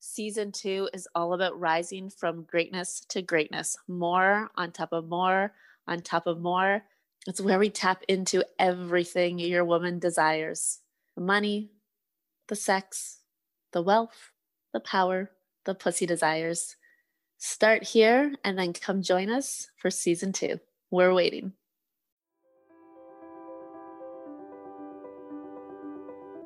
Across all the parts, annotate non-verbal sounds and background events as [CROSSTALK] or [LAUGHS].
Season two is all about rising from greatness to greatness, more on top of more on top of more. It's where we tap into everything your woman desires the money, the sex, the wealth, the power, the pussy desires. Start here and then come join us for season two. We're waiting.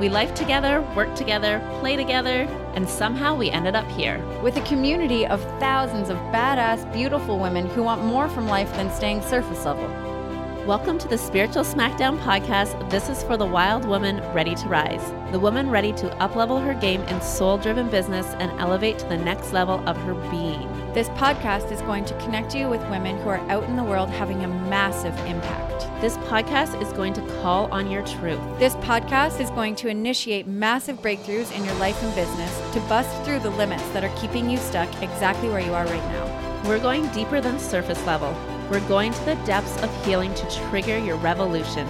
We life together, work together, play together, and somehow we ended up here. With a community of thousands of badass, beautiful women who want more from life than staying surface level. Welcome to the Spiritual Smackdown podcast. This is for the wild woman ready to rise, the woman ready to uplevel her game in soul driven business and elevate to the next level of her being. This podcast is going to connect you with women who are out in the world having a massive impact. This podcast is going to call on your truth. This podcast is going to initiate massive breakthroughs in your life and business to bust through the limits that are keeping you stuck exactly where you are right now. We're going deeper than surface level. We're going to the depths of healing to trigger your revolution.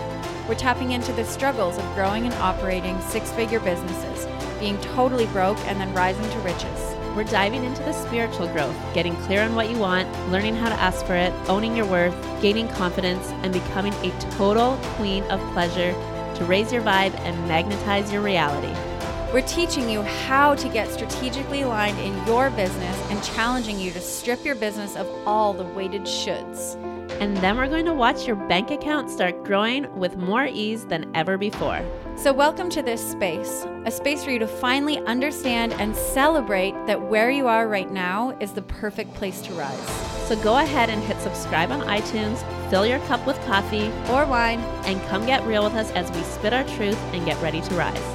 We're tapping into the struggles of growing and operating six figure businesses, being totally broke and then rising to riches. We're diving into the spiritual growth, getting clear on what you want, learning how to ask for it, owning your worth, gaining confidence, and becoming a total queen of pleasure to raise your vibe and magnetize your reality. We're teaching you how to get strategically aligned in your business and challenging you to strip your business of all the weighted shoulds. And then we're going to watch your bank account start growing with more ease than ever before. So, welcome to this space, a space for you to finally understand and celebrate that where you are right now is the perfect place to rise. So, go ahead and hit subscribe on iTunes, fill your cup with coffee or wine, and come get real with us as we spit our truth and get ready to rise.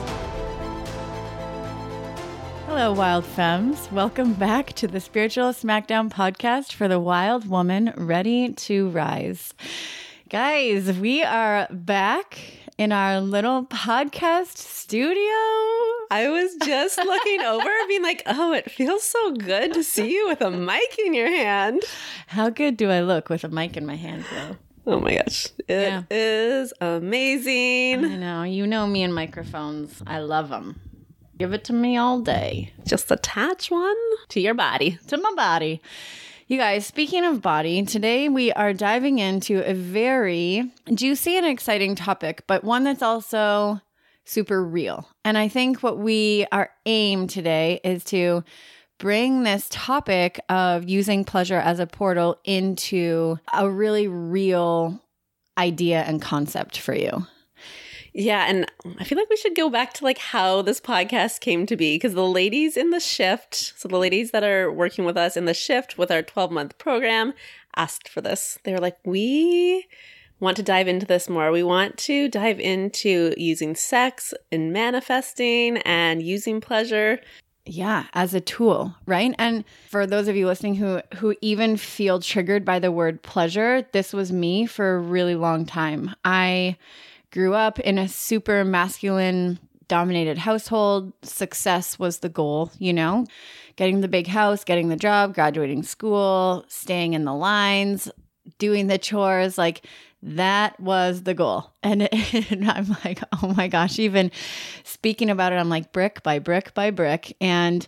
Hello, Wild Femmes. Welcome back to the Spiritual Smackdown podcast for the wild woman ready to rise. Guys, we are back in our little podcast studio. I was just looking [LAUGHS] over, being like, oh, it feels so good to see you with a mic in your hand. How good do I look with a mic in my hand, though? Oh my gosh. it yeah. is amazing. I know. You know me and microphones. I love them. Give it to me all day. Just attach one to your body. To my body. You guys, speaking of body, today we are diving into a very juicy and exciting topic, but one that's also super real. And I think what we are aim today is to bring this topic of using pleasure as a portal into a really real idea and concept for you. Yeah, and I feel like we should go back to like how this podcast came to be because the ladies in the shift, so the ladies that are working with us in the shift with our 12 month program, asked for this. They were like, "We want to dive into this more. We want to dive into using sex and manifesting and using pleasure yeah as a tool right and for those of you listening who who even feel triggered by the word pleasure this was me for a really long time i grew up in a super masculine dominated household. Success was the goal, you know, getting the big house, getting the job, graduating school, staying in the lines, doing the chores. Like that was the goal. [LAUGHS] And, and, I'm like, oh my gosh, even speaking about it, I'm like brick by brick by brick. And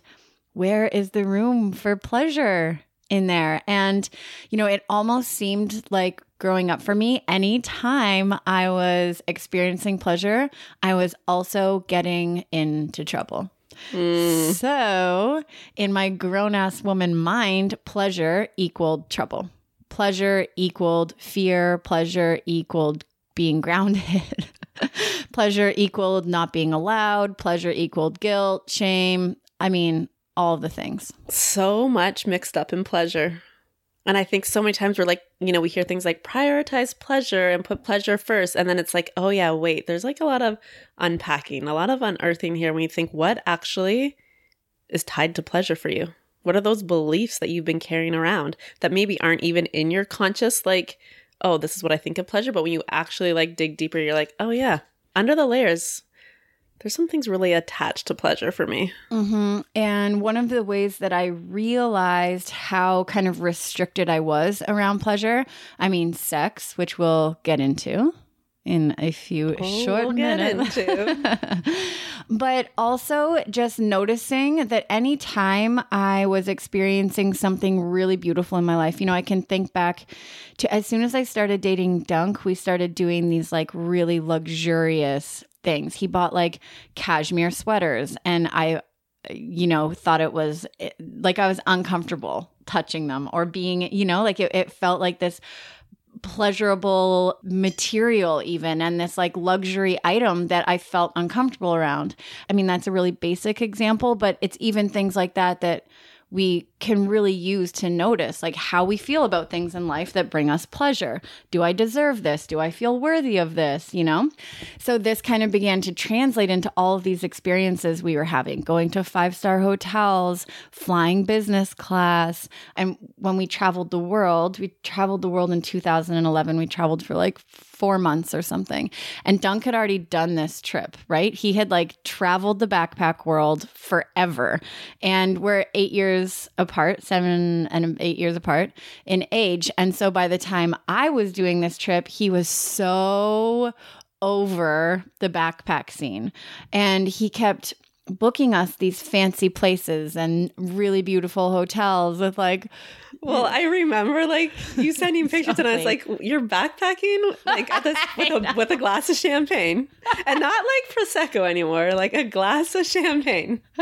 where is the room for pleasure in there? And, you know, it almost seemed like growing up for me, anytime I was experiencing pleasure, I was also getting into trouble. Mm. So, in my grown ass woman mind, pleasure equaled trouble. Pleasure equaled fear. Pleasure equaled being grounded. [LAUGHS] pleasure equaled not being allowed. Pleasure equaled guilt, shame. I mean, all the things. So much mixed up in pleasure. And I think so many times we're like, you know, we hear things like prioritize pleasure and put pleasure first. And then it's like, oh, yeah, wait, there's like a lot of unpacking, a lot of unearthing here when you think, what actually is tied to pleasure for you? What are those beliefs that you've been carrying around that maybe aren't even in your conscious, like, oh, this is what I think of pleasure? But when you actually like dig deeper, you're like, oh, yeah, under the layers, there's some things really attached to pleasure for me. Mm-hmm. And one of the ways that I realized how kind of restricted I was around pleasure, I mean, sex, which we'll get into in a few oh, short we'll minutes. [LAUGHS] but also just noticing that anytime I was experiencing something really beautiful in my life, you know, I can think back to as soon as I started dating Dunk, we started doing these like really luxurious things. He bought like cashmere sweaters and I you know thought it was like I was uncomfortable touching them or being, you know, like it, it felt like this pleasurable material even and this like luxury item that I felt uncomfortable around. I mean that's a really basic example, but it's even things like that that we can really use to notice like how we feel about things in life that bring us pleasure. Do I deserve this? Do I feel worthy of this? You know? So this kind of began to translate into all of these experiences we were having, going to five star hotels, flying business class. And when we traveled the world, we traveled the world in 2011. We traveled for like four months or something. And Dunk had already done this trip, right? He had like traveled the backpack world forever. And we're eight years apart, seven and eight years apart in age. And so by the time I was doing this trip, he was so over the backpack scene. And he kept booking us these fancy places and really beautiful hotels with like well, I remember like you [LAUGHS] sending pictures, and I was like, "You're backpacking like at this with a, [LAUGHS] with a glass of champagne, and not like prosecco anymore, like a glass of champagne." [LAUGHS]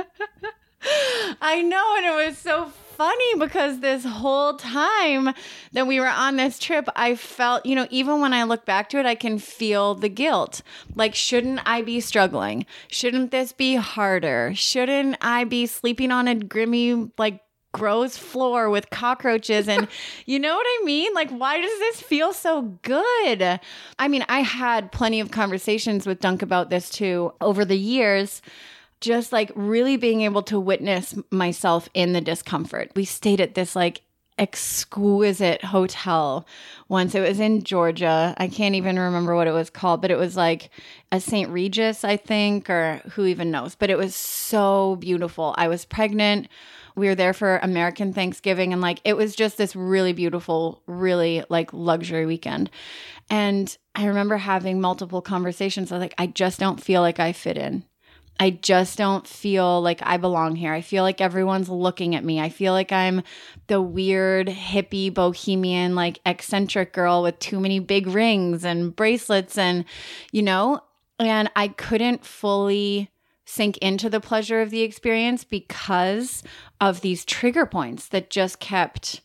I know, and it was so funny because this whole time that we were on this trip, I felt, you know, even when I look back to it, I can feel the guilt. Like, shouldn't I be struggling? Shouldn't this be harder? Shouldn't I be sleeping on a grimy, like, gross floor with cockroaches and [LAUGHS] you know what I mean? Like why does this feel so good? I mean, I had plenty of conversations with Dunk about this too over the years. Just like really being able to witness myself in the discomfort. We stayed at this like exquisite hotel once. It was in Georgia. I can't even remember what it was called, but it was like a St. Regis, I think, or who even knows. But it was so beautiful. I was pregnant we were there for American Thanksgiving and like it was just this really beautiful, really like luxury weekend. And I remember having multiple conversations. I was like, I just don't feel like I fit in. I just don't feel like I belong here. I feel like everyone's looking at me. I feel like I'm the weird, hippie, bohemian, like eccentric girl with too many big rings and bracelets and, you know, and I couldn't fully sink into the pleasure of the experience because of these trigger points that just kept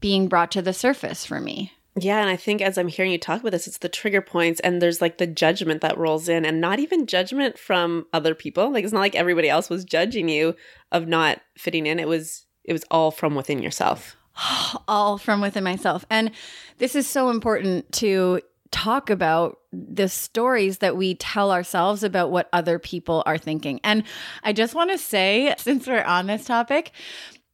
being brought to the surface for me. Yeah, and I think as I'm hearing you talk about this, it's the trigger points and there's like the judgment that rolls in and not even judgment from other people. Like it's not like everybody else was judging you of not fitting in. It was it was all from within yourself. [SIGHS] all from within myself. And this is so important to talk about the stories that we tell ourselves about what other people are thinking. And I just want to say, [LAUGHS] since we're on this topic,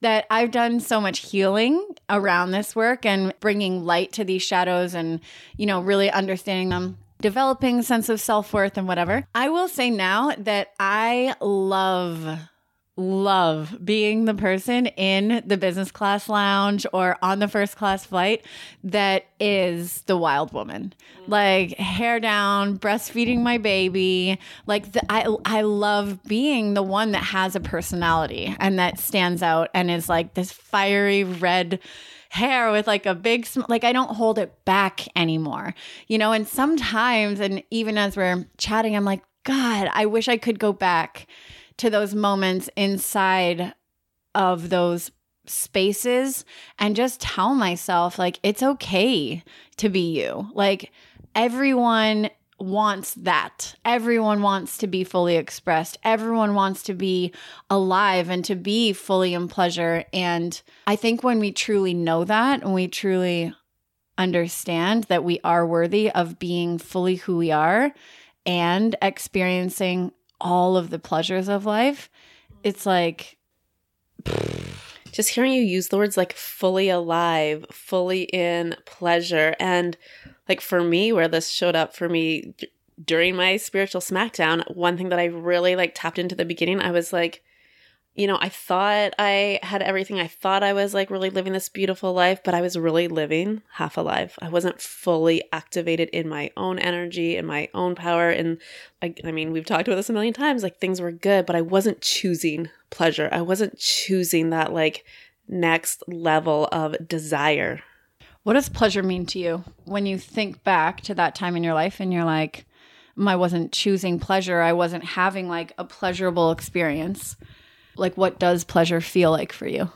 that I've done so much healing around this work and bringing light to these shadows and, you know, really understanding them developing sense of self-worth and whatever. I will say now that I love love being the person in the business class lounge or on the first class flight that is the wild woman. Like hair down, breastfeeding my baby. Like the, I I love being the one that has a personality and that stands out and is like this fiery red hair with like a big sm- like I don't hold it back anymore. You know, and sometimes and even as we're chatting I'm like god, I wish I could go back to those moments inside of those spaces and just tell myself like it's okay to be you. Like everyone wants that. Everyone wants to be fully expressed. Everyone wants to be alive and to be fully in pleasure. And I think when we truly know that and we truly understand that we are worthy of being fully who we are and experiencing all of the pleasures of life, it's like. Just hearing you use the words like fully alive, fully in pleasure, and like for me where this showed up for me during my spiritual smackdown one thing that i really like tapped into the beginning i was like you know i thought i had everything. I thought i was like really living this beautiful life but i was really living half alive. I wasn't fully activated in my own energy and my own power and I, I mean we've talked about this a million times like things were good but i wasn't choosing pleasure. I wasn't choosing that like next level of desire. What does pleasure mean to you? When you think back to that time in your life and you're like, mm, I wasn't choosing pleasure. I wasn't having like a pleasurable experience. Like, what does pleasure feel like for you?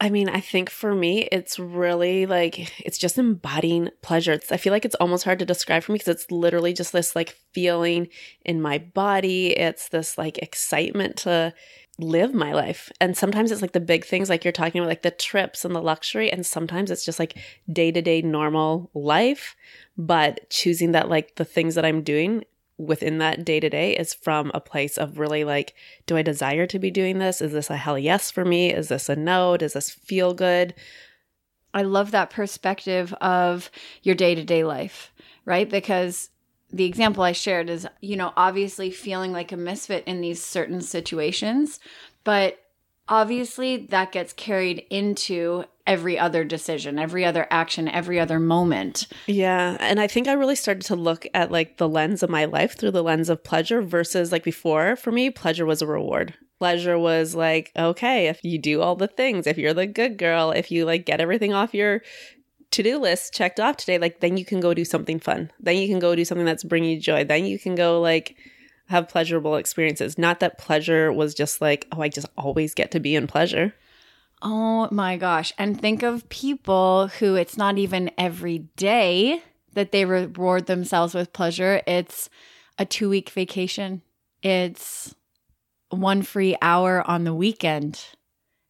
I mean, I think for me, it's really like it's just embodying pleasure. It's, I feel like it's almost hard to describe for me because it's literally just this like feeling in my body. It's this like excitement to live my life. And sometimes it's like the big things, like you're talking about, like the trips and the luxury. And sometimes it's just like day to day normal life. But choosing that, like the things that I'm doing within that day to day is from a place of really like, do I desire to be doing this? Is this a hell yes for me? Is this a no? Does this feel good? I love that perspective of your day to day life, right? Because the example I shared is, you know, obviously feeling like a misfit in these certain situations, but obviously that gets carried into every other decision, every other action, every other moment. Yeah. And I think I really started to look at like the lens of my life through the lens of pleasure versus like before, for me, pleasure was a reward. Pleasure was like, okay, if you do all the things, if you're the good girl, if you like get everything off your to-do list checked off today like then you can go do something fun then you can go do something that's bringing you joy then you can go like have pleasurable experiences not that pleasure was just like oh i just always get to be in pleasure oh my gosh and think of people who it's not even every day that they reward themselves with pleasure it's a two week vacation it's one free hour on the weekend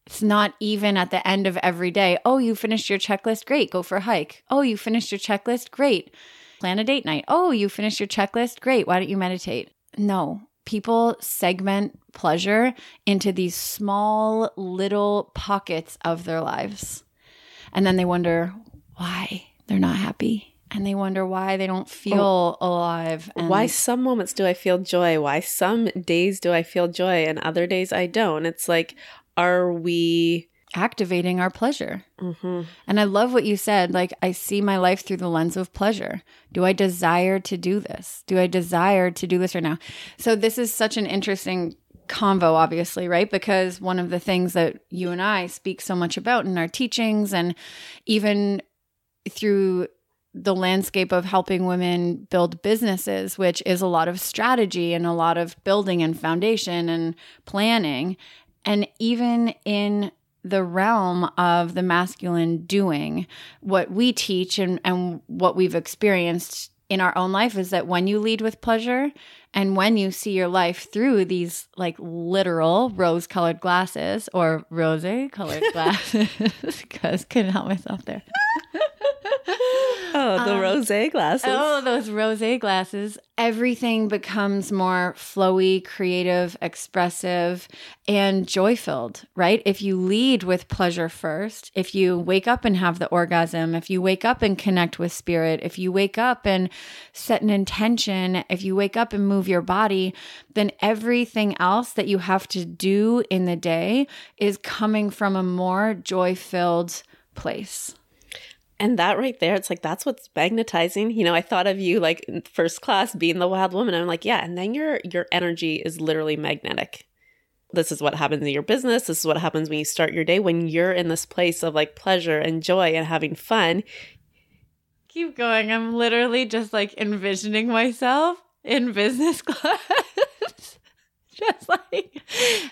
it's not even at the end of every day. Oh, you finished your checklist? Great. Go for a hike. Oh, you finished your checklist? Great. Plan a date night. Oh, you finished your checklist? Great. Why don't you meditate? No. People segment pleasure into these small little pockets of their lives. And then they wonder why they're not happy and they wonder why they don't oh, feel oh, alive. And why some moments do I feel joy? Why some days do I feel joy and other days I don't? It's like are we activating our pleasure? Mm-hmm. And I love what you said. Like, I see my life through the lens of pleasure. Do I desire to do this? Do I desire to do this right now? So, this is such an interesting convo, obviously, right? Because one of the things that you and I speak so much about in our teachings and even through the landscape of helping women build businesses, which is a lot of strategy and a lot of building and foundation and planning. And even in the realm of the masculine doing, what we teach and, and what we've experienced in our own life is that when you lead with pleasure and when you see your life through these like literal rose colored glasses or rose colored [LAUGHS] glasses, [LAUGHS] because couldn't help myself there. [LAUGHS] Oh, the um, rose glasses. Oh, those rose glasses. Everything becomes more flowy, creative, expressive, and joy filled, right? If you lead with pleasure first, if you wake up and have the orgasm, if you wake up and connect with spirit, if you wake up and set an intention, if you wake up and move your body, then everything else that you have to do in the day is coming from a more joy filled place. And that right there, it's like that's what's magnetizing. You know, I thought of you like first class being the wild woman. I'm like, yeah, and then your your energy is literally magnetic. This is what happens in your business. This is what happens when you start your day. When you're in this place of like pleasure and joy and having fun. Keep going. I'm literally just like envisioning myself in business [LAUGHS] class. [LAUGHS] just like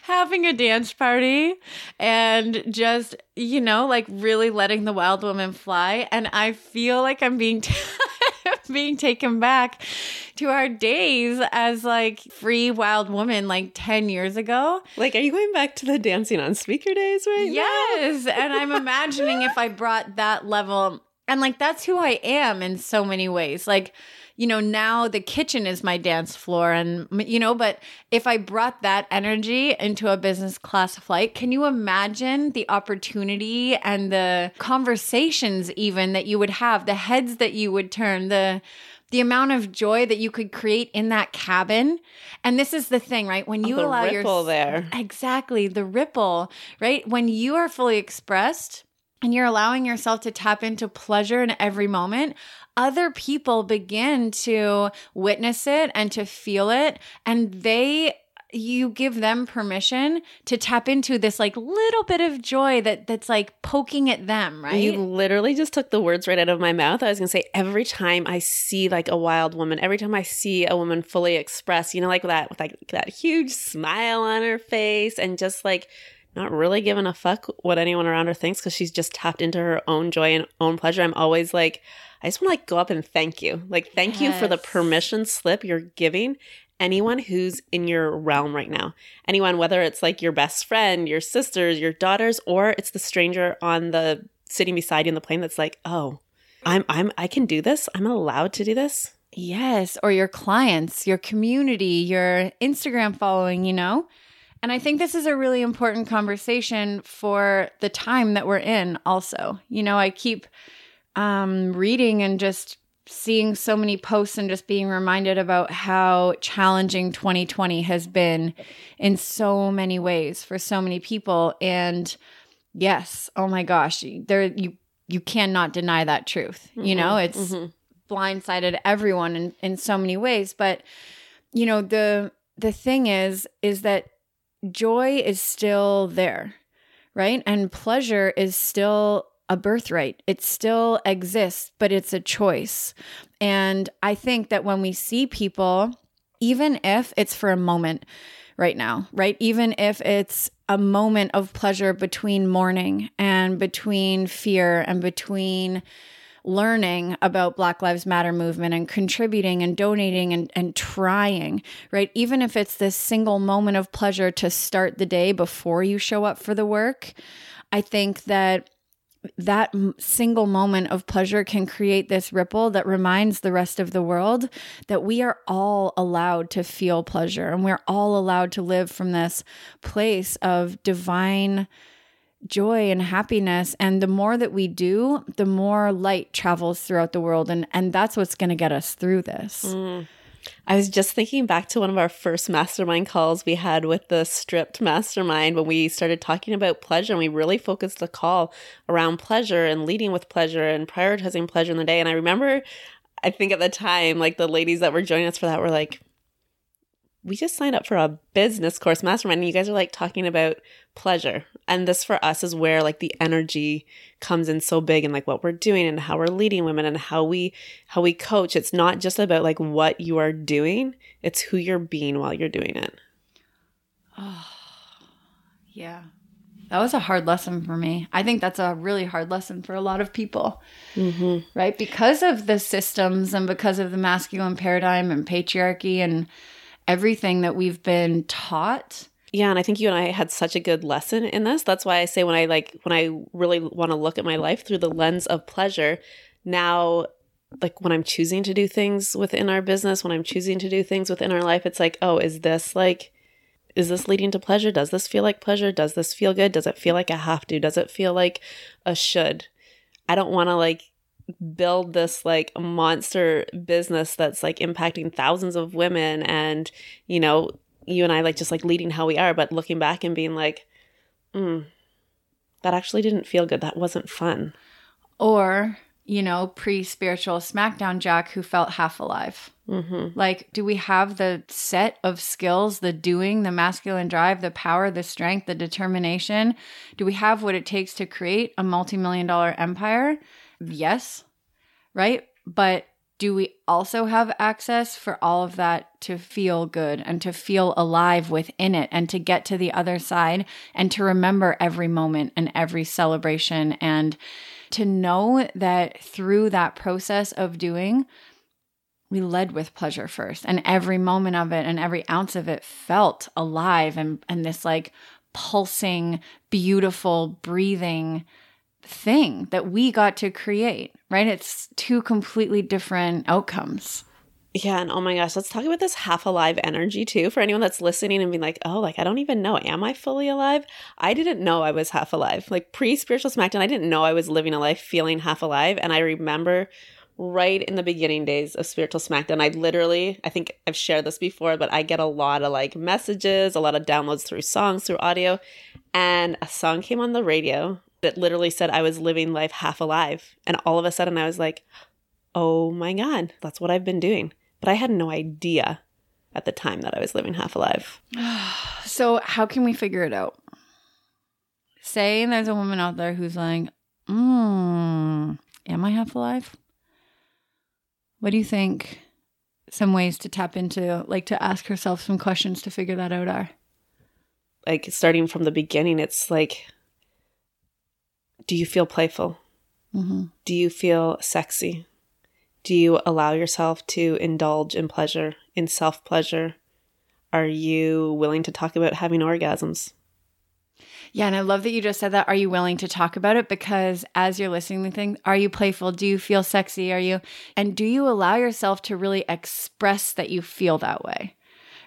having a dance party and just, you know, like really letting the wild woman fly. And I feel like I'm being. T- [LAUGHS] being taken back to our days as like free wild woman like 10 years ago. Like, are you going back to the dancing on speaker days right yes. and I'm imagining if I brought that level, and like that's who I am in so many ways. Like, you know, now the kitchen is my dance floor. And, you know, but if I brought that energy into a business class flight, can you imagine the opportunity and the conversations, even that you would have, the heads that you would turn, the, the amount of joy that you could create in that cabin. And this is the thing, right? When oh, you oh, allow your there. Exactly, the ripple, right? When you are fully expressed and you're allowing yourself to tap into pleasure in every moment, other people begin to witness it and to feel it and they you give them permission to tap into this like little bit of joy that that's like poking at them, right? You literally just took the words right out of my mouth. I was going to say every time I see like a wild woman, every time I see a woman fully express, you know, like that with like that huge smile on her face and just like not really giving a fuck what anyone around her thinks because she's just tapped into her own joy and own pleasure. I'm always like, I just want to like go up and thank you. Like, thank yes. you for the permission slip you're giving anyone who's in your realm right now. Anyone, whether it's like your best friend, your sisters, your daughters, or it's the stranger on the sitting beside you in the plane that's like, oh, I'm I'm I can do this. I'm allowed to do this. Yes, or your clients, your community, your Instagram following, you know? And I think this is a really important conversation for the time that we're in, also. You know, I keep um, reading and just seeing so many posts and just being reminded about how challenging 2020 has been in so many ways for so many people. And yes, oh my gosh, there you you cannot deny that truth. Mm-hmm, you know, it's mm-hmm. blindsided everyone in, in so many ways. But you know, the the thing is, is that joy is still there, right? And pleasure is still a birthright. It still exists, but it's a choice. And I think that when we see people, even if it's for a moment right now, right? Even if it's a moment of pleasure between mourning and between fear and between learning about Black Lives Matter movement and contributing and donating and, and trying, right? Even if it's this single moment of pleasure to start the day before you show up for the work, I think that that single moment of pleasure can create this ripple that reminds the rest of the world that we are all allowed to feel pleasure and we're all allowed to live from this place of divine joy and happiness and the more that we do the more light travels throughout the world and and that's what's going to get us through this mm. I was just thinking back to one of our first mastermind calls we had with the stripped mastermind when we started talking about pleasure and we really focused the call around pleasure and leading with pleasure and prioritizing pleasure in the day. And I remember, I think at the time, like the ladies that were joining us for that were like, we just signed up for a business course mastermind and you guys are like talking about pleasure. And this for us is where like the energy comes in so big and like what we're doing and how we're leading women and how we how we coach. It's not just about like what you are doing. It's who you're being while you're doing it. Oh [SIGHS] yeah. That was a hard lesson for me. I think that's a really hard lesson for a lot of people. Mm-hmm. right? Because of the systems and because of the masculine paradigm and patriarchy and everything that we've been taught. Yeah, and I think you and I had such a good lesson in this. That's why I say when I like when I really want to look at my life through the lens of pleasure, now like when I'm choosing to do things within our business, when I'm choosing to do things within our life, it's like, oh, is this like is this leading to pleasure? Does this feel like pleasure? Does this feel good? Does it feel like a have to? Does it feel like a should? I don't want to like build this like monster business that's like impacting thousands of women and you know you and i like just like leading how we are but looking back and being like mm, that actually didn't feel good. That wasn't fun. Or you know pre-spiritual smackdown jack who felt half alive. Mm-hmm. like do we have the set of skills the doing the masculine drive the power the strength the determination? Do we have what it takes to create a multi-million dollar empire Yes. Right. But do we also have access for all of that to feel good and to feel alive within it and to get to the other side and to remember every moment and every celebration and to know that through that process of doing, we led with pleasure first and every moment of it and every ounce of it felt alive and, and this like pulsing, beautiful, breathing thing that we got to create, right? It's two completely different outcomes. Yeah, and oh my gosh, let's talk about this half alive energy too. For anyone that's listening and being like, oh, like I don't even know, am I fully alive? I didn't know I was half alive. Like pre spiritual smackdown, I didn't know I was living a life feeling half alive. And I remember right in the beginning days of spiritual smackdown, I literally, I think I've shared this before, but I get a lot of like messages, a lot of downloads through songs, through audio. And a song came on the radio that literally said I was living life half alive. And all of a sudden I was like, oh my God, that's what I've been doing. But I had no idea at the time that I was living half alive. [SIGHS] so, how can we figure it out? Say there's a woman out there who's like, mm, am I half alive? What do you think some ways to tap into, like to ask herself some questions to figure that out are? Like starting from the beginning, it's like, do you feel playful? Mm-hmm. Do you feel sexy? Do you allow yourself to indulge in pleasure, in self pleasure? Are you willing to talk about having orgasms? Yeah, and I love that you just said that. Are you willing to talk about it? Because as you're listening to things, are you playful? Do you feel sexy? Are you, and do you allow yourself to really express that you feel that way?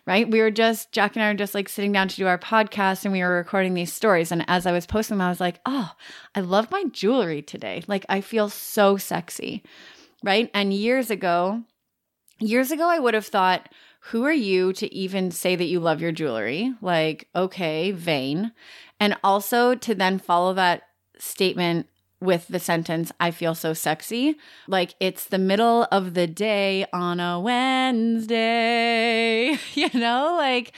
Right? We were just, Jack and I were just like sitting down to do our podcast and we were recording these stories. And as I was posting them, I was like, oh, I love my jewelry today. Like, I feel so sexy. Right. And years ago, years ago, I would have thought, who are you to even say that you love your jewelry? Like, okay, vain. And also to then follow that statement with the sentence, I feel so sexy. Like it's the middle of the day on a Wednesday, [LAUGHS] you know? Like,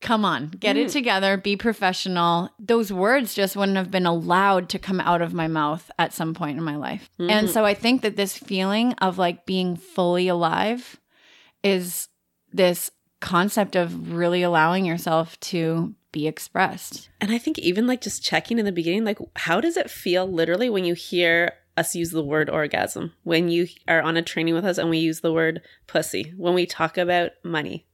come on, get mm. it together, be professional. Those words just wouldn't have been allowed to come out of my mouth at some point in my life. Mm-hmm. And so I think that this feeling of like being fully alive is this concept of really allowing yourself to be expressed. And I think even like just checking in the beginning, like how does it feel literally when you hear us use the word orgasm, when you are on a training with us and we use the word pussy, when we talk about money,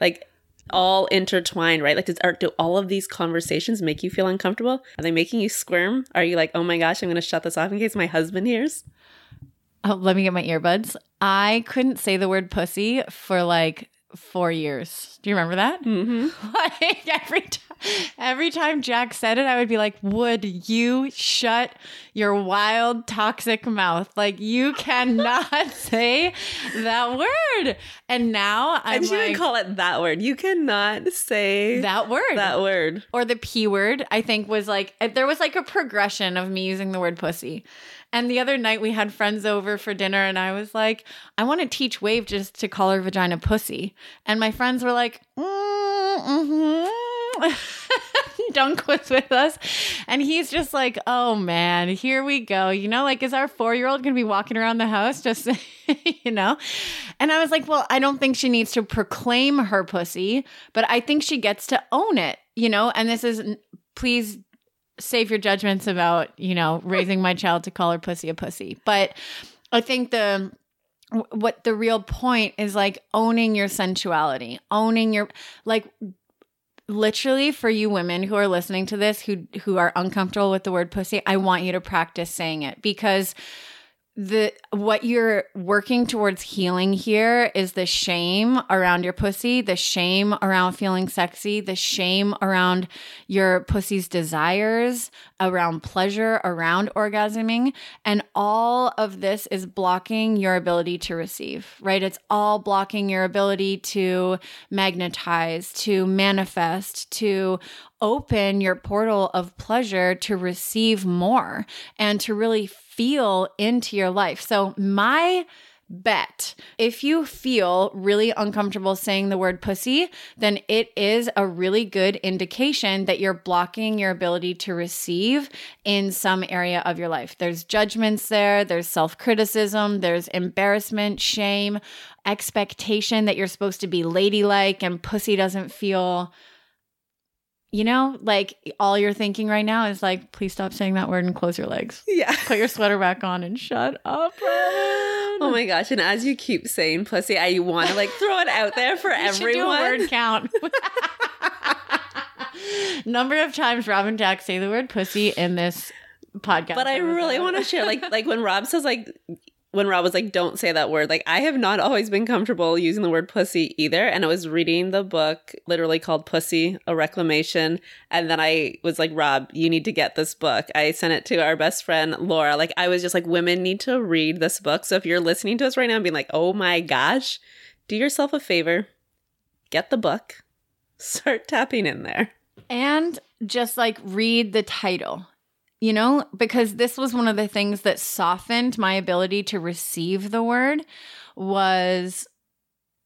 like all intertwined, right? Like, does, are, do all of these conversations make you feel uncomfortable? Are they making you squirm? Are you like, oh my gosh, I'm going to shut this off in case my husband hears? Oh, let me get my earbuds. I couldn't say the word pussy for like four years. Do you remember that? Mm-hmm. [LAUGHS] like every time, every time Jack said it, I would be like, "Would you shut your wild, toxic mouth? Like you [LAUGHS] cannot say that word." And now I'm and she like, would call it that word. You cannot say that word. That word or the p word. I think was like there was like a progression of me using the word pussy. And the other night we had friends over for dinner, and I was like, I want to teach Wave just to call her vagina pussy. And my friends were like, mm-hmm. [LAUGHS] Dunk was with us. And he's just like, oh man, here we go. You know, like, is our four year old going to be walking around the house just, [LAUGHS] you know? And I was like, well, I don't think she needs to proclaim her pussy, but I think she gets to own it, you know? And this is, please save your judgments about, you know, [LAUGHS] raising my child to call her pussy a pussy. But I think the what the real point is like owning your sensuality, owning your like literally for you women who are listening to this who who are uncomfortable with the word pussy, I want you to practice saying it because the what you're working towards healing here is the shame around your pussy, the shame around feeling sexy, the shame around your pussy's desires, around pleasure, around orgasming, and all of this is blocking your ability to receive, right? It's all blocking your ability to magnetize, to manifest, to open your portal of pleasure to receive more and to really feel into your life. So, my bet. If you feel really uncomfortable saying the word pussy, then it is a really good indication that you're blocking your ability to receive in some area of your life. There's judgments there, there's self criticism, there's embarrassment, shame, expectation that you're supposed to be ladylike and pussy doesn't feel you know, like all you're thinking right now is like, please stop saying that word and close your legs. Yeah. [LAUGHS] Put your sweater back on and shut up. Oh my gosh. And as you keep saying pussy, I want to like throw it out there for [LAUGHS] everyone. word count. [LAUGHS] Number of times Rob and Jack say the word pussy in this podcast. But I really want to share like like when Rob says like when Rob was like, don't say that word, like I have not always been comfortable using the word pussy either. And I was reading the book literally called Pussy, a Reclamation. And then I was like, Rob, you need to get this book. I sent it to our best friend, Laura. Like I was just like, women need to read this book. So if you're listening to us right now and being like, oh my gosh, do yourself a favor, get the book, [LAUGHS] start tapping in there. And just like read the title you know, because this was one of the things that softened my ability to receive the word was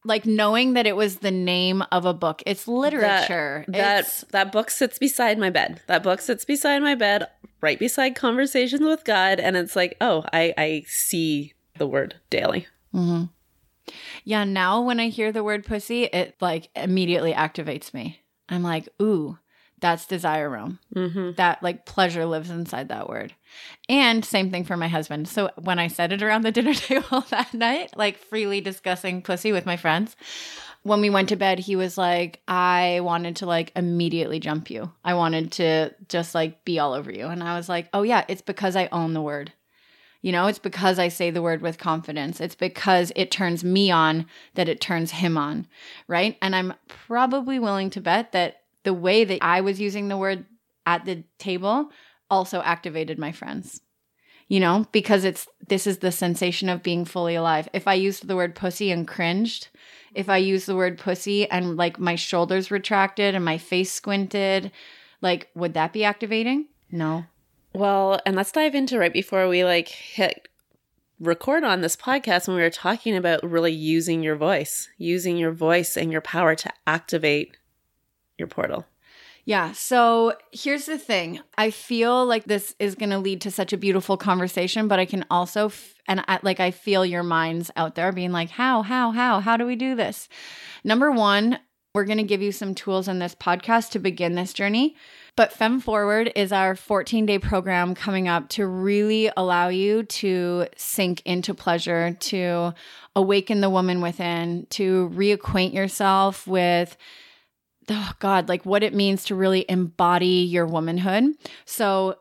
like knowing that it was the name of a book. It's literature. That that, it's, that book sits beside my bed. That book sits beside my bed, right beside conversations with God, and it's like, oh, I I see the word daily. Mm-hmm. Yeah. Now when I hear the word pussy, it like immediately activates me. I'm like, ooh, that's desire realm. Mm-hmm. That like pleasure lives inside that word. And same thing for my husband. So when I said it around the dinner [LAUGHS] table that night, like freely discussing pussy with my friends, when we went to bed, he was like, I wanted to like immediately jump you. I wanted to just like be all over you. And I was like, oh yeah, it's because I own the word. You know, it's because I say the word with confidence. It's because it turns me on that it turns him on. Right. And I'm probably willing to bet that the way that I was using the word at the table also activated my friends. You know, because it's this is the sensation of being fully alive. If I used the word pussy and cringed, if I used the word pussy and like my shoulders retracted and my face squinted, like would that be activating? No. Well, and let's dive into right before we like hit record on this podcast when we were talking about really using your voice, using your voice and your power to activate your portal? Yeah. So here's the thing. I feel like this is going to lead to such a beautiful conversation, but I can also, f- and I, like, I feel your minds out there being like, how, how, how, how do we do this? Number one, we're going to give you some tools in this podcast to begin this journey. But Femme Forward is our 14 day program coming up to really allow you to sink into pleasure, to awaken the woman within, to reacquaint yourself with oh God, like what it means to really embody your womanhood. So,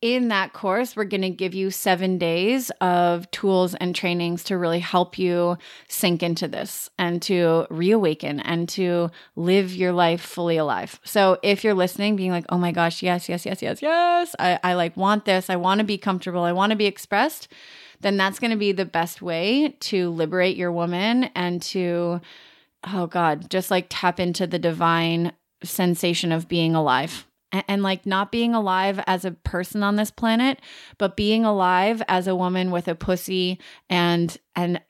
in that course, we're going to give you seven days of tools and trainings to really help you sink into this and to reawaken and to live your life fully alive. So, if you're listening, being like, oh my gosh, yes, yes, yes, yes, yes, I, I like want this, I want to be comfortable, I want to be expressed, then that's going to be the best way to liberate your woman and to oh God, just like tap into the divine sensation of being alive. And, and, like not being alive as a person on this planet, but being alive as a woman with a pussy and and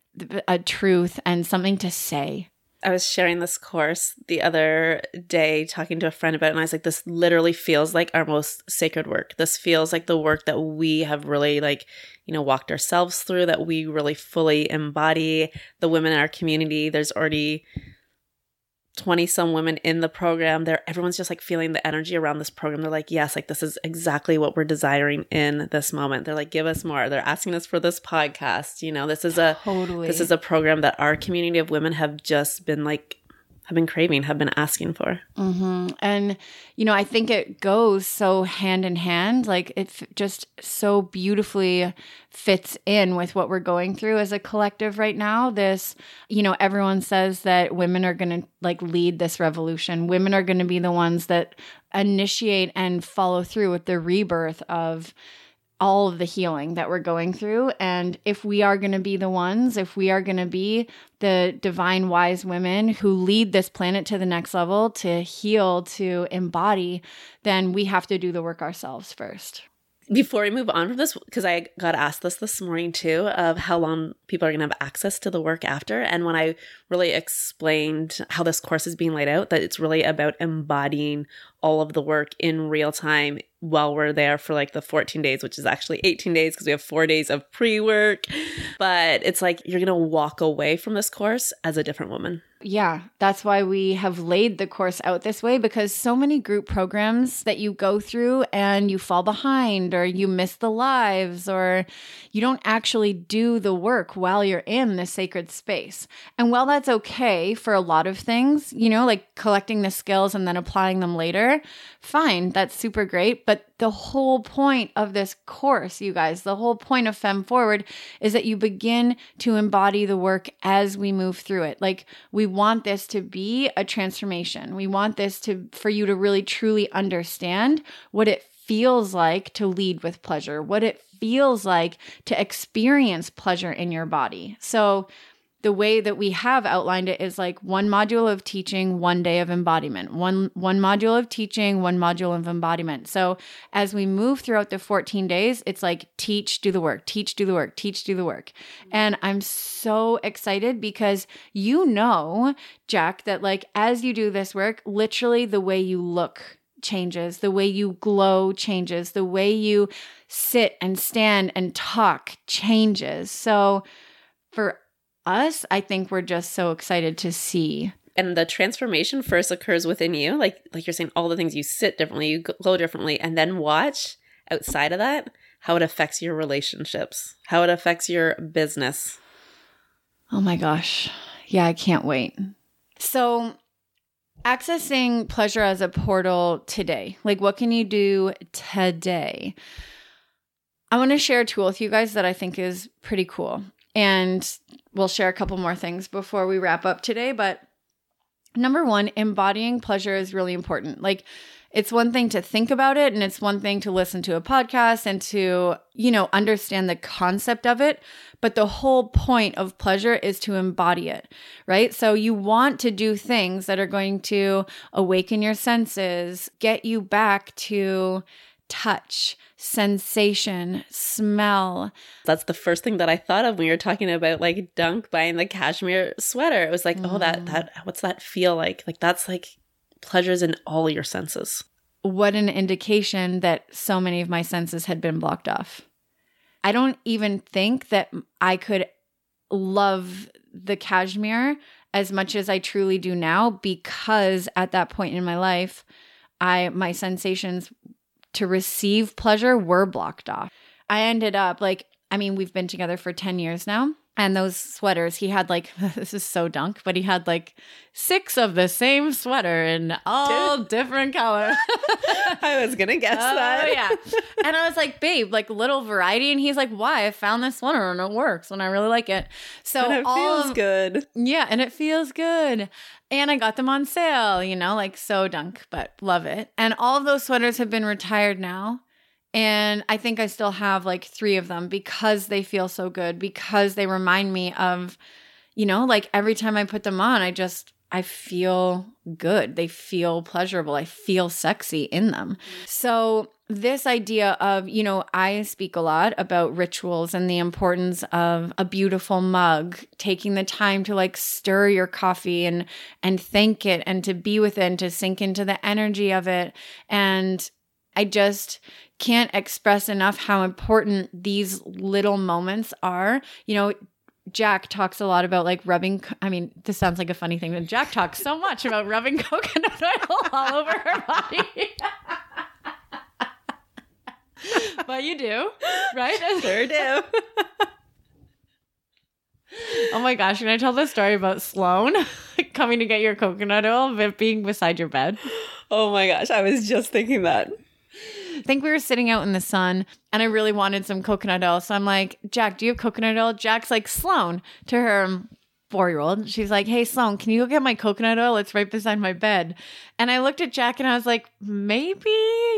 a truth and something to say. I was sharing this course the other day talking to a friend about it, and I was like, this literally feels like our most sacred work. This feels like the work that we have really like, you know, walked ourselves through, that we really fully embody the women in our community. There's already 20 some women in the program there everyone's just like feeling the energy around this program. They're like yes like this is exactly what we're desiring in this moment. They're like give us more. They're asking us for this podcast you know? This is a totally. this is a program that our community of women have just been like have been craving, have been asking for. Mm-hmm. And, you know, I think it goes so hand in hand. Like it f- just so beautifully fits in with what we're going through as a collective right now. This, you know, everyone says that women are going to like lead this revolution. Women are going to be the ones that initiate and follow through with the rebirth of all of the healing that we're going through. And if we are going to be the ones, if we are going to be the divine wise women who lead this planet to the next level, to heal, to embody, then we have to do the work ourselves first. Before we move on from this, because I got asked this this morning too, of how long people are going to have access to the work after. And when I really explained how this course is being laid out, that it's really about embodying all of the work in real time while we're there for like the 14 days, which is actually 18 days because we have four days of pre work. But it's like you're going to walk away from this course as a different woman. Yeah, that's why we have laid the course out this way because so many group programs that you go through and you fall behind or you miss the lives or you don't actually do the work while you're in the sacred space. And while that's okay for a lot of things, you know, like collecting the skills and then applying them later, fine, that's super great. But the whole point of this course, you guys, the whole point of Femme Forward is that you begin to embody the work as we move through it. Like we want this to be a transformation. We want this to for you to really truly understand what it feels like to lead with pleasure, what it feels like to experience pleasure in your body. So the way that we have outlined it is like one module of teaching, one day of embodiment. One one module of teaching, one module of embodiment. So as we move throughout the 14 days, it's like teach, do the work, teach, do the work, teach, do the work. And I'm so excited because you know, Jack, that like as you do this work, literally the way you look changes, the way you glow changes, the way you sit and stand and talk changes. So for us, I think we're just so excited to see. And the transformation first occurs within you, like like you're saying, all the things you sit differently, you glow differently, and then watch outside of that how it affects your relationships, how it affects your business. Oh my gosh. Yeah, I can't wait. So, accessing pleasure as a portal today, like what can you do today? I want to share a tool with you guys that I think is pretty cool. And we'll share a couple more things before we wrap up today. But number one, embodying pleasure is really important. Like, it's one thing to think about it and it's one thing to listen to a podcast and to, you know, understand the concept of it. But the whole point of pleasure is to embody it, right? So you want to do things that are going to awaken your senses, get you back to touch, sensation, smell. That's the first thing that I thought of when you were talking about like Dunk buying the cashmere sweater. It was like, mm. oh, that mm. that what's that feel like? Like that's like pleasures in all your senses. What an indication that so many of my senses had been blocked off. I don't even think that I could love the cashmere as much as I truly do now because at that point in my life, I my sensations to receive pleasure were blocked off. I ended up like, I mean, we've been together for 10 years now. And those sweaters, he had like, [LAUGHS] this is so dunk, but he had like six of the same sweater in all different colors. [LAUGHS] I was to guess uh, that. yeah. And I was like, babe, like little variety. And he's like, why? I found this sweater and it works and I really like it. So and it feels of, good. Yeah. And it feels good. And I got them on sale, you know, like so dunk, but love it. And all of those sweaters have been retired now. And I think I still have like three of them because they feel so good, because they remind me of, you know, like every time I put them on, I just, I feel good. They feel pleasurable. I feel sexy in them. So, this idea of, you know, I speak a lot about rituals and the importance of a beautiful mug, taking the time to like stir your coffee and and thank it and to be with it and to sink into the energy of it. And I just can't express enough how important these little moments are. You know, Jack talks a lot about like rubbing. I mean, this sounds like a funny thing, but Jack talks so much about rubbing [LAUGHS] coconut oil all over her body. [LAUGHS] but you do, right? [LAUGHS] Sure do. oh my gosh, can I tell the story about Sloan coming to get your coconut oil but being beside your bed? Oh my gosh, I was just thinking that. I think we were sitting out in the sun and I really wanted some coconut oil. So I'm like, Jack, do you have coconut oil? Jack's like, Sloan to her four year old. She's like, Hey, Sloan, can you go get my coconut oil? It's right beside my bed. And I looked at Jack and I was like, Maybe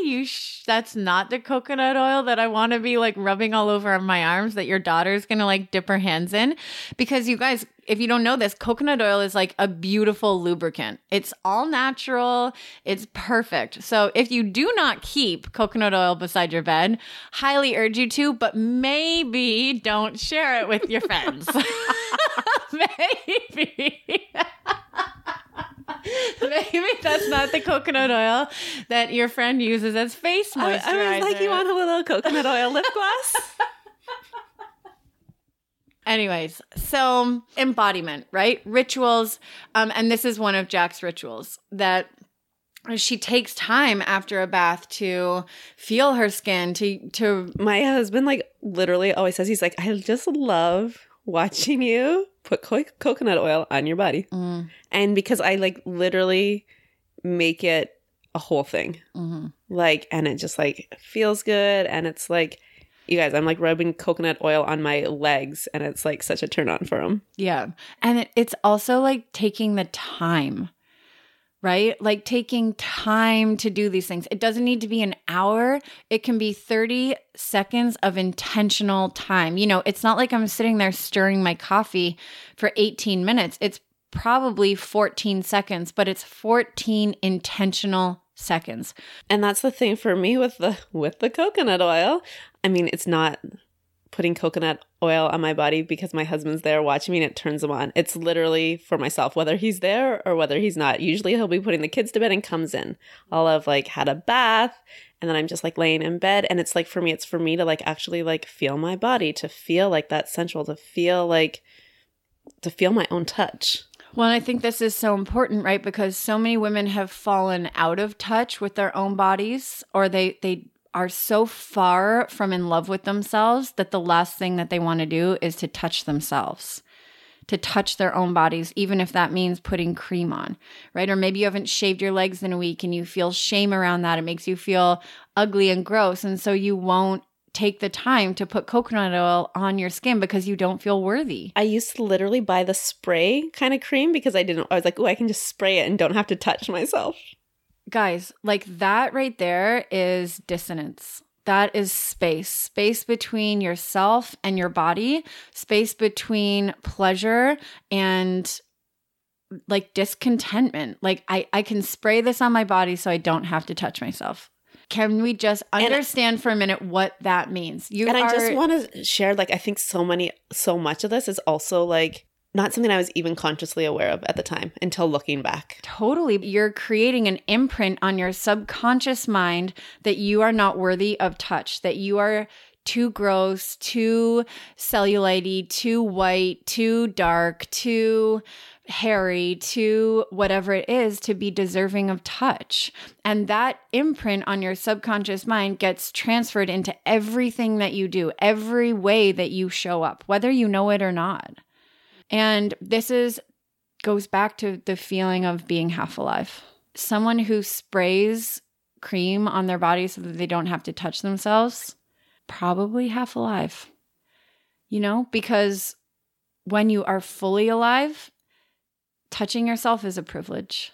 you, sh- that's not the coconut oil that I want to be like rubbing all over my arms that your daughter's going to like dip her hands in. Because you guys, if you don't know this, coconut oil is like a beautiful lubricant. It's all natural, it's perfect. So if you do not keep coconut oil beside your bed, highly urge you to, but maybe don't share it with your [LAUGHS] friends. [LAUGHS] maybe. Maybe that's not the coconut oil that your friend uses as face moisturizer. I, I was like, you want a little coconut oil lip gloss? [LAUGHS] Anyways, so embodiment, right? Rituals. Um, and this is one of Jack's rituals that she takes time after a bath to feel her skin to to my husband like literally always says he's like i just love watching you put co- coconut oil on your body. Mm, and because i like literally make it a whole thing. Mhm. like and it just like feels good. And it's like you guys i'm like rubbing coconut oil on my legs and it's like such a turn on for him Yeah. And it, it's also like taking the time, right? Like taking time to do these things. It doesn't need to be an hour, it can be 30 seconds of intentional time. You know, it's not like I'm sitting there stirring my coffee for 18 minutes. It's probably 14 seconds, but it's 14 intentional seconds. and that's the thing for me with the with the coconut oil i mean it's not putting coconut oil on my body because my husband's there watching me and it turns him on. It's literally for myself whether he's there or whether he's not. Usually he'll be putting the kids to bed and comes in. I'll have like had a bath and then i'm just like laying in bed and it's like for me it's for me to like actually like feel my body to feel like that sensual to feel like to feel my own touch. Well, I think this is so important, right? Because so many women have fallen out of touch with their own bodies or they they are so far from in love with themselves that the last thing that they want to do is to touch themselves. To touch their own bodies, even if that means putting cream on, right? Or maybe you haven't shaved your legs in a week and you feel shame around that. It makes you feel ugly and gross. And so you won't take the time to put coconut oil on your skin because you don't feel worthy. I used to literally buy the spray kind of cream because I didn't. I was like, oh, I can just spray it and don't have to touch myself. Guys, like that right there is dissonance. That is space, space between yourself and your body, space between pleasure and like discontentment. Like I, I can spray this on my body so I don't have to touch myself. Can we just And- understand for a minute what that means? You and I just want to share, like, I think so many, so much of this is also like not something I was even consciously aware of at the time until looking back. Totally. You're creating an imprint on your subconscious mind that you are not worthy of touch, that you are too gross, too cellulite, too white, too dark, too hairy, too whatever it is to be deserving of touch. And that imprint on your subconscious mind gets transferred into everything that you do, every way that you show up, whether you know it or not. And this is goes back to the feeling of being half alive. Someone who sprays cream on their body so that they don't have to touch themselves, probably half alive. You know, because when you are fully alive, touching yourself is a privilege.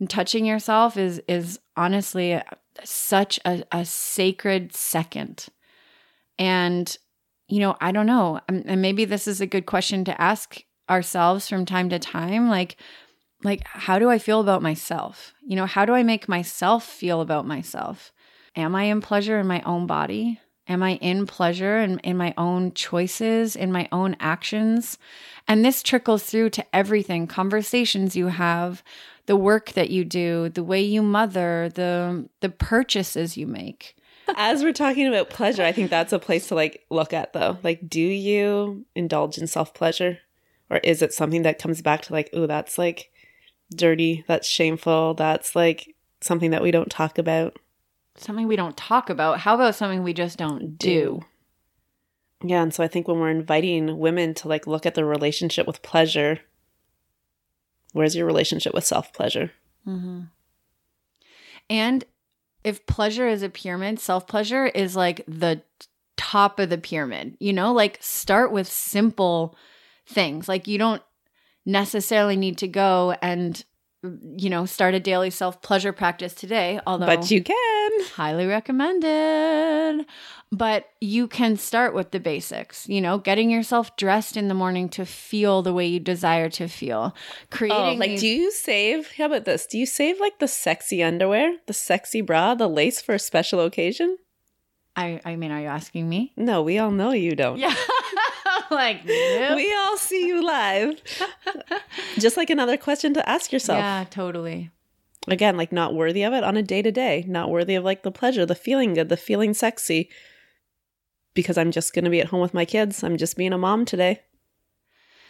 And touching yourself is is honestly such a, a sacred second. And you know, I don't know. Um, And maybe this is a good question to ask ourselves from time to time. Like, like, how do I feel about myself? You know, how do I make myself feel about myself? Am I in pleasure in my own body? Am I in pleasure in, in my own choices, in my own actions? And this trickles through to everything conversations you have, the work that you do, the way you mother, the, the purchases you make. As we're talking about pleasure, I think that's a place to like look at though. Like, do you indulge in self pleasure? Or is it something that comes back to like, oh, that's like dirty, that's shameful, that's like something that we don't talk about? Something we don't talk about. How about something we just don't do? Yeah, and so I think when we're inviting women to like look at their relationship with pleasure, where's your relationship with self pleasure? Mm-hmm. And if pleasure is a pyramid, self pleasure is like the top of the pyramid. You know, like start with simple things. Like you don't necessarily need to go and you know start a daily self pleasure practice today although but you can highly recommended. But you can start with the basics you know getting yourself dressed in the morning to feel the way you desire to feel. Oh, Creating oh, like these- do you save how about this? Do you save like the sexy underwear the sexy bra the lace for a special occasion? I, I mean are you asking me? No we all know you don't. Yeah. [LAUGHS] Like nope. we all see you live. Just like another question to ask yourself. Yeah totally again like not worthy of it on a day to day not worthy of like the pleasure the feeling good the feeling sexy because i'm just going to be at home with my kids i'm just being a mom today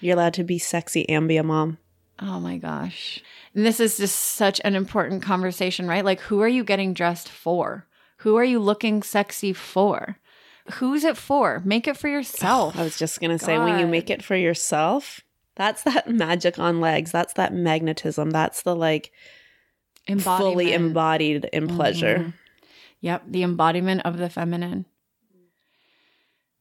you're allowed to be sexy and be a mom Oh my gosh. And this is just such an important conversation, right? Like, who are you getting dressed for? Who are you looking sexy for? Who's it for? Make it for yourself. [SIGHS] i was just going to say when you make it for yourself that's that magic on legs that's that magnetism that's the like fully embodied in pleasure Mhm. Yep, the embodiment of the feminine.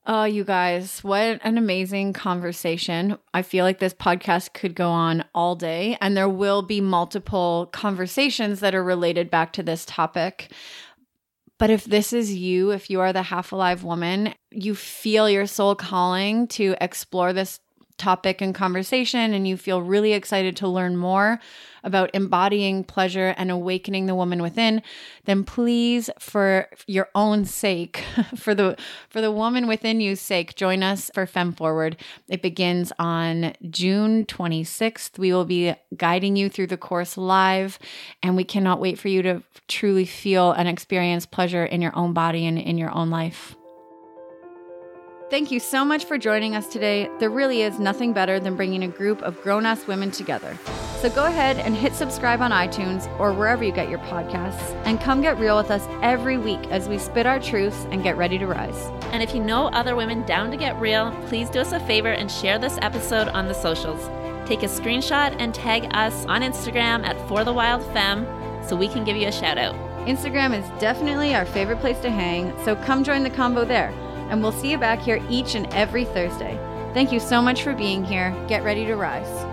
Oh, you guys, what an amazing conversation. I feel like this podcast could go on all day, and there will be multiple conversations that are related back to this topic. But if this is you, if you are the half alive woman, you feel your soul calling to explore this topic and conversation, and you feel really excited to learn more about embodying pleasure and awakening the woman within, then please, for your own sake, [LAUGHS] for the for the woman within you's sake, join us for Femme Forward. It begins on June 26th. We will be guiding you through the course live, and we cannot wait for you to truly feel and experience pleasure in your own body and in your own life. Thank you so much for joining us today. There really is nothing better than bringing a group of grown ass women together. So go ahead and hit subscribe on iTunes or wherever you get your podcasts, and come get real with us every week as we spit our truths and get ready to rise. And if you know other women down to get real, please do us a favor and share this episode on the socials. Take a screenshot and tag us on Instagram at For the Wild Femme so we can give you a shout out. Instagram is definitely our favorite place to hang, so come join the combo there. And we'll see you back here each and every Thursday. Thank you so much for being here. Get ready to rise.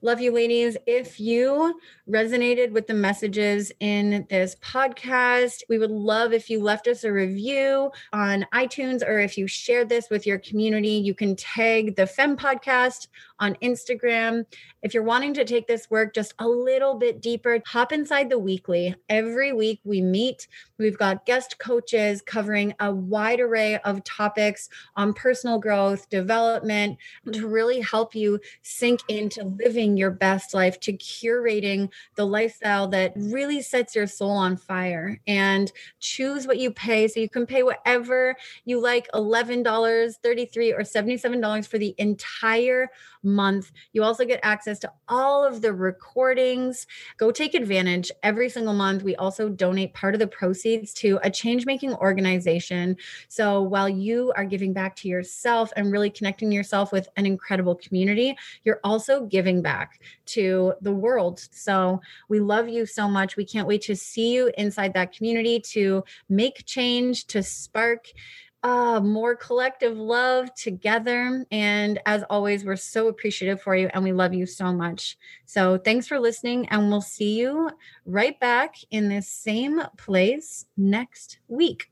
Love you, ladies. If you resonated with the messages in this podcast, we would love if you left us a review on iTunes or if you shared this with your community. You can tag the Fem Podcast on Instagram. If you're wanting to take this work just a little bit deeper, hop inside the weekly. Every week we meet. We've got guest coaches covering a wide array of topics on personal growth, development, to really help you sink into living your best life, to curating the lifestyle that really sets your soul on fire and choose what you pay. So you can pay whatever you like $11, 33, or $77 for the entire month. You also get access to all of the recordings. Go take advantage every single month. We also donate part of the proceeds to a change making organization. So while you are giving back to yourself and really connecting yourself with an incredible community, you're also giving back to the world. So we love you so much. We can't wait to see you inside that community to make change, to spark uh, more collective love together. And as always, we're so appreciative for you and we love you so much. So thanks for listening, and we'll see you right back in this same place next week.